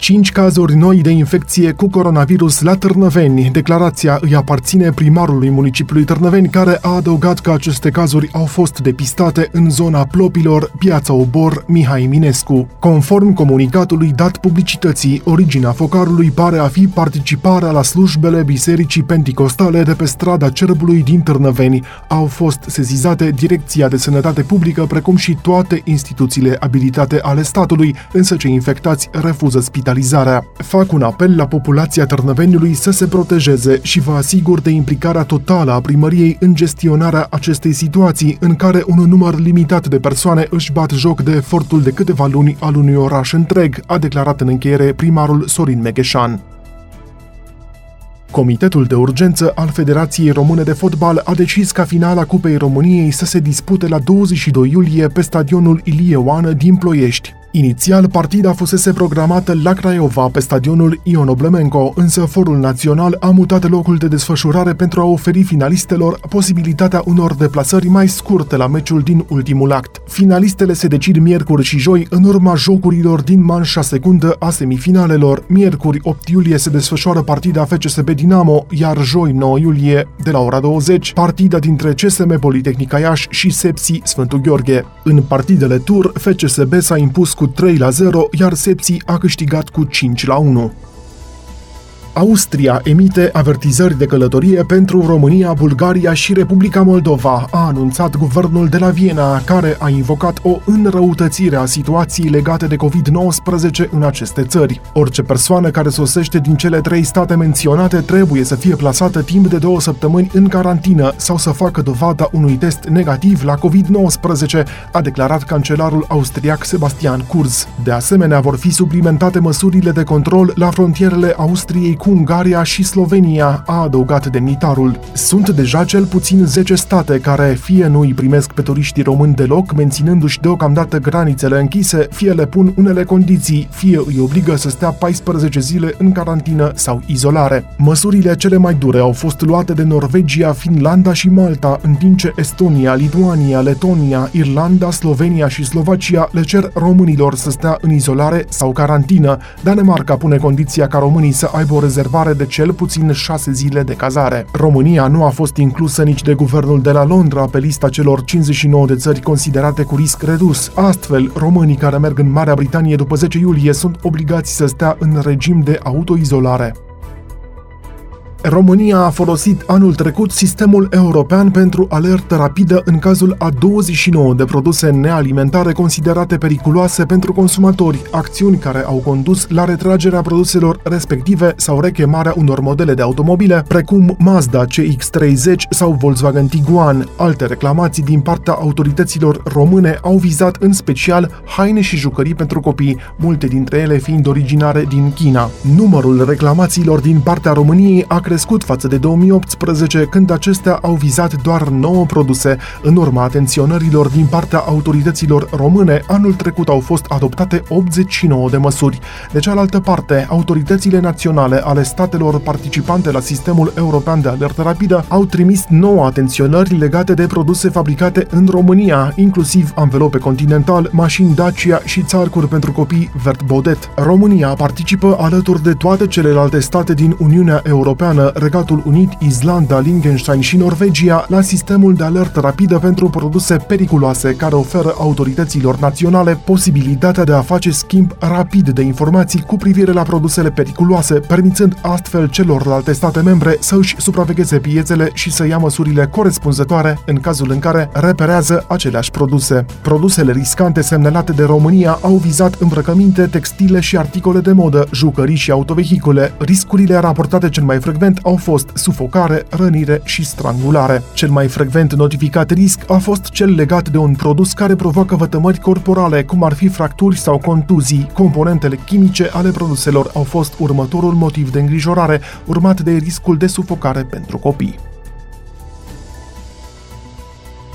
5 cazuri noi de infecție cu coronavirus la Târnăveni. Declarația îi aparține primarului municipiului Târnăveni, care a adăugat că aceste cazuri au fost depistate în zona Plopilor, Piața Obor, Mihai Minescu. Conform comunicatului dat publicității, originea focarului pare a fi participarea la slujbele Bisericii Penticostale de pe strada Cerbului din Târnăveni. Au fost sezizate Direcția de Sănătate Publică, precum și toate instituțiile abilitate ale statului, însă cei infectați refuză spitalizarea hospitalizarea. Fac un apel la populația Târnăveniului să se protejeze și vă asigur de implicarea totală a primăriei în gestionarea acestei situații, în care un număr limitat de persoane își bat joc de efortul de câteva luni al unui oraș întreg, a declarat în încheiere primarul Sorin Megheșan. Comitetul de urgență al Federației Române de Fotbal a decis ca finala Cupei României să se dispute la 22 iulie pe stadionul Ilie Oană din Ploiești. Inițial, partida fusese programată la Craiova, pe stadionul Ion Oblemenco, însă Forul Național a mutat locul de desfășurare pentru a oferi finalistelor posibilitatea unor deplasări mai scurte la meciul din ultimul act. Finalistele se decid miercuri și joi în urma jocurilor din manșa secundă a semifinalelor. Miercuri 8 iulie se desfășoară partida FCSB Dinamo, iar joi 9 iulie, de la ora 20, partida dintre CSM Politehnica Iași și Sepsi Sfântul Gheorghe. În partidele tur, FCSB s-a impus cu 3 la 0, iar Sepsi a câștigat cu 5 la 1. Austria emite avertizări de călătorie pentru România, Bulgaria și Republica Moldova, a anunțat guvernul de la Viena, care a invocat o înrăutățire a situației legate de COVID-19 în aceste țări. Orice persoană care sosește din cele trei state menționate trebuie să fie plasată timp de două săptămâni în carantină sau să facă dovada unui test negativ la COVID-19, a declarat cancelarul austriac Sebastian Kurz. De asemenea, vor fi suplimentate măsurile de control la frontierele Austriei cu Ungaria și Slovenia, a adăugat demnitarul. Sunt deja cel puțin 10 state care fie nu îi primesc pe turiștii români deloc, menținându-și deocamdată granițele închise, fie le pun unele condiții, fie îi obligă să stea 14 zile în carantină sau izolare. Măsurile cele mai dure au fost luate de Norvegia, Finlanda și Malta, în timp ce Estonia, Lituania, Letonia, Irlanda, Slovenia și Slovacia le cer românilor să stea în izolare sau carantină. Danemarca pune condiția ca românii să aibă o rezervare de cel puțin șase zile de cazare. România nu a fost inclusă nici de guvernul de la Londra pe lista celor 59 de țări considerate cu risc redus. Astfel, românii care merg în Marea Britanie după 10 iulie sunt obligați să stea în regim de autoizolare. România a folosit anul trecut sistemul european pentru alertă rapidă în cazul a 29 de produse nealimentare considerate periculoase pentru consumatori, acțiuni care au condus la retragerea produselor respective sau rechemarea unor modele de automobile, precum Mazda CX-30 sau Volkswagen Tiguan. Alte reclamații din partea autorităților române au vizat în special haine și jucării pentru copii, multe dintre ele fiind originare din China. Numărul reclamațiilor din partea României a crescut față de 2018, când acestea au vizat doar 9 produse. În urma atenționărilor din partea autorităților române, anul trecut au fost adoptate 89 de măsuri. De cealaltă parte, autoritățile naționale ale statelor participante la sistemul european de alertă rapidă au trimis 9 atenționări legate de produse fabricate în România, inclusiv anvelope continental, mașini Dacia și țarcuri pentru copii Vert Bodet. România participă alături de toate celelalte state din Uniunea Europeană Regatul Unit, Islanda, Liechtenstein și Norvegia la sistemul de alertă rapidă pentru produse periculoase care oferă autorităților naționale posibilitatea de a face schimb rapid de informații cu privire la produsele periculoase, permițând astfel celorlalte state membre să își supravegheze piețele și să ia măsurile corespunzătoare în cazul în care reperează aceleași produse. Produsele riscante semnalate de România au vizat îmbrăcăminte, textile și articole de modă, jucării și autovehicule. Riscurile raportate cel mai frecvent frecvent au fost sufocare, rănire și strangulare. Cel mai frecvent notificat risc a fost cel legat de un produs care provoacă vătămări corporale, cum ar fi fracturi sau contuzii. Componentele chimice ale produselor au fost următorul motiv de îngrijorare, urmat de riscul de sufocare pentru copii.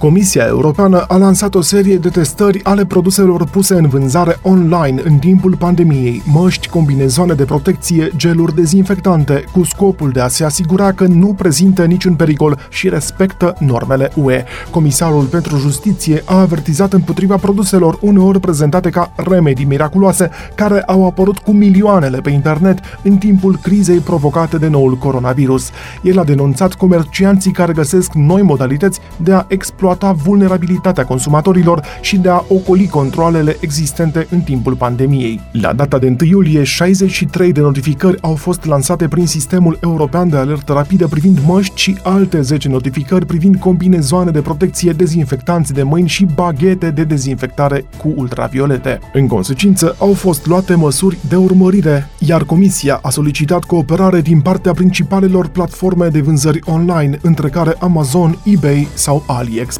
Comisia Europeană a lansat o serie de testări ale produselor puse în vânzare online în timpul pandemiei, măști, combinezoane de protecție, geluri dezinfectante, cu scopul de a se asigura că nu prezintă niciun pericol și respectă normele UE. Comisarul pentru Justiție a avertizat împotriva produselor uneori prezentate ca remedii miraculoase, care au apărut cu milioanele pe internet în timpul crizei provocate de noul coronavirus. El a denunțat comercianții care găsesc noi modalități de a exploata vulnerabilitatea consumatorilor și de a ocoli controlele existente în timpul pandemiei. La data de 1 iulie, 63 de notificări au fost lansate prin sistemul european de alertă rapidă privind măști și alte 10 notificări privind combinezoane de protecție, dezinfectanți de mâini și baghete de dezinfectare cu ultraviolete. În consecință, au fost luate măsuri de urmărire, iar Comisia a solicitat cooperare din partea principalelor platforme de vânzări online, între care Amazon, eBay sau AliExpress.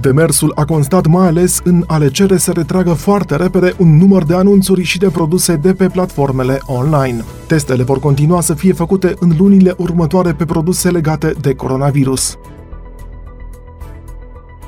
Demersul a constat mai ales în a le cere să retragă foarte repede un număr de anunțuri și de produse de pe platformele online. Testele vor continua să fie făcute în lunile următoare pe produse legate de coronavirus.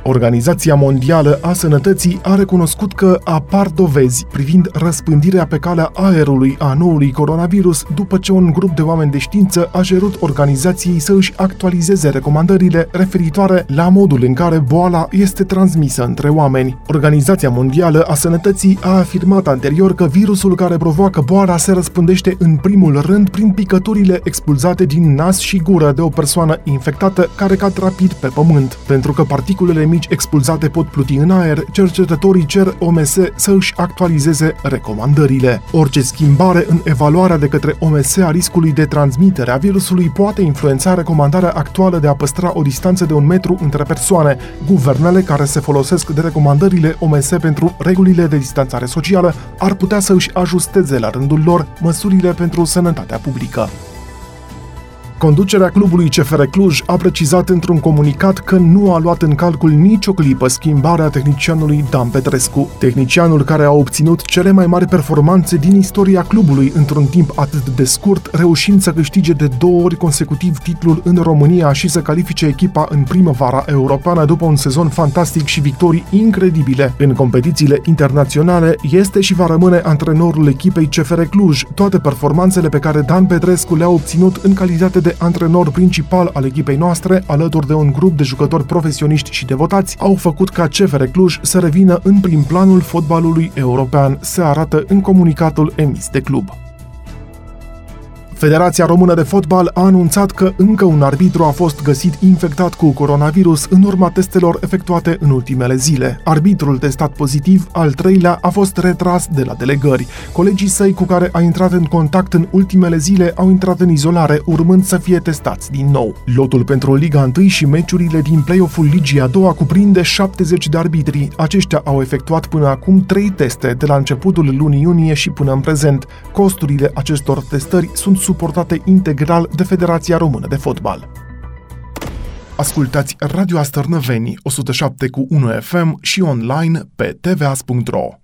Organizația Mondială a Sănătății a recunoscut că apar dovezi privind răspândirea pe calea aerului a noului coronavirus după ce un grup de oameni de știință a cerut organizației să își actualizeze recomandările referitoare la modul în care boala este transmisă între oameni. Organizația Mondială a Sănătății a afirmat anterior că virusul care provoacă boala se răspândește în primul rând prin picăturile expulzate din nas și gură de o persoană infectată care cad rapid pe pământ, pentru că particulele mici expulzate pot pluti în aer, cercetătorii cer OMS să își actualizeze recomandările. Orice schimbare în evaluarea de către OMS a riscului de transmitere a virusului poate influența recomandarea actuală de a păstra o distanță de un metru între persoane. Guvernele care se folosesc de recomandările OMS pentru regulile de distanțare socială ar putea să își ajusteze la rândul lor măsurile pentru sănătatea publică. Conducerea clubului CFR Cluj a precizat într-un comunicat că nu a luat în calcul nicio clipă schimbarea tehnicianului Dan Petrescu, tehnicianul care a obținut cele mai mari performanțe din istoria clubului într-un timp atât de scurt, reușind să câștige de două ori consecutiv titlul în România și să califice echipa în primăvara europeană după un sezon fantastic și victorii incredibile în competițiile internaționale, este și va rămâne antrenorul echipei CFR Cluj. Toate performanțele pe care Dan Petrescu le-a obținut în calitate de antrenor principal al echipei noastre, alături de un grup de jucători profesioniști și devotați, au făcut ca CFR Cluj să revină în prim planul fotbalului european, se arată în comunicatul emis de club. Federația Română de Fotbal a anunțat că încă un arbitru a fost găsit infectat cu coronavirus în urma testelor efectuate în ultimele zile. Arbitrul testat pozitiv, al treilea, a fost retras de la delegări. Colegii săi cu care a intrat în contact în ultimele zile au intrat în izolare, urmând să fie testați din nou. Lotul pentru Liga 1 și meciurile din play-off-ul Ligii a doua cuprinde 70 de arbitri. Aceștia au efectuat până acum 3 teste de la începutul lunii iunie și până în prezent. Costurile acestor testări sunt suportate integral de Federația Română de Fotbal. Ascultați Radio Astărnăveni 107 cu 1 FM și online pe tvas.ro.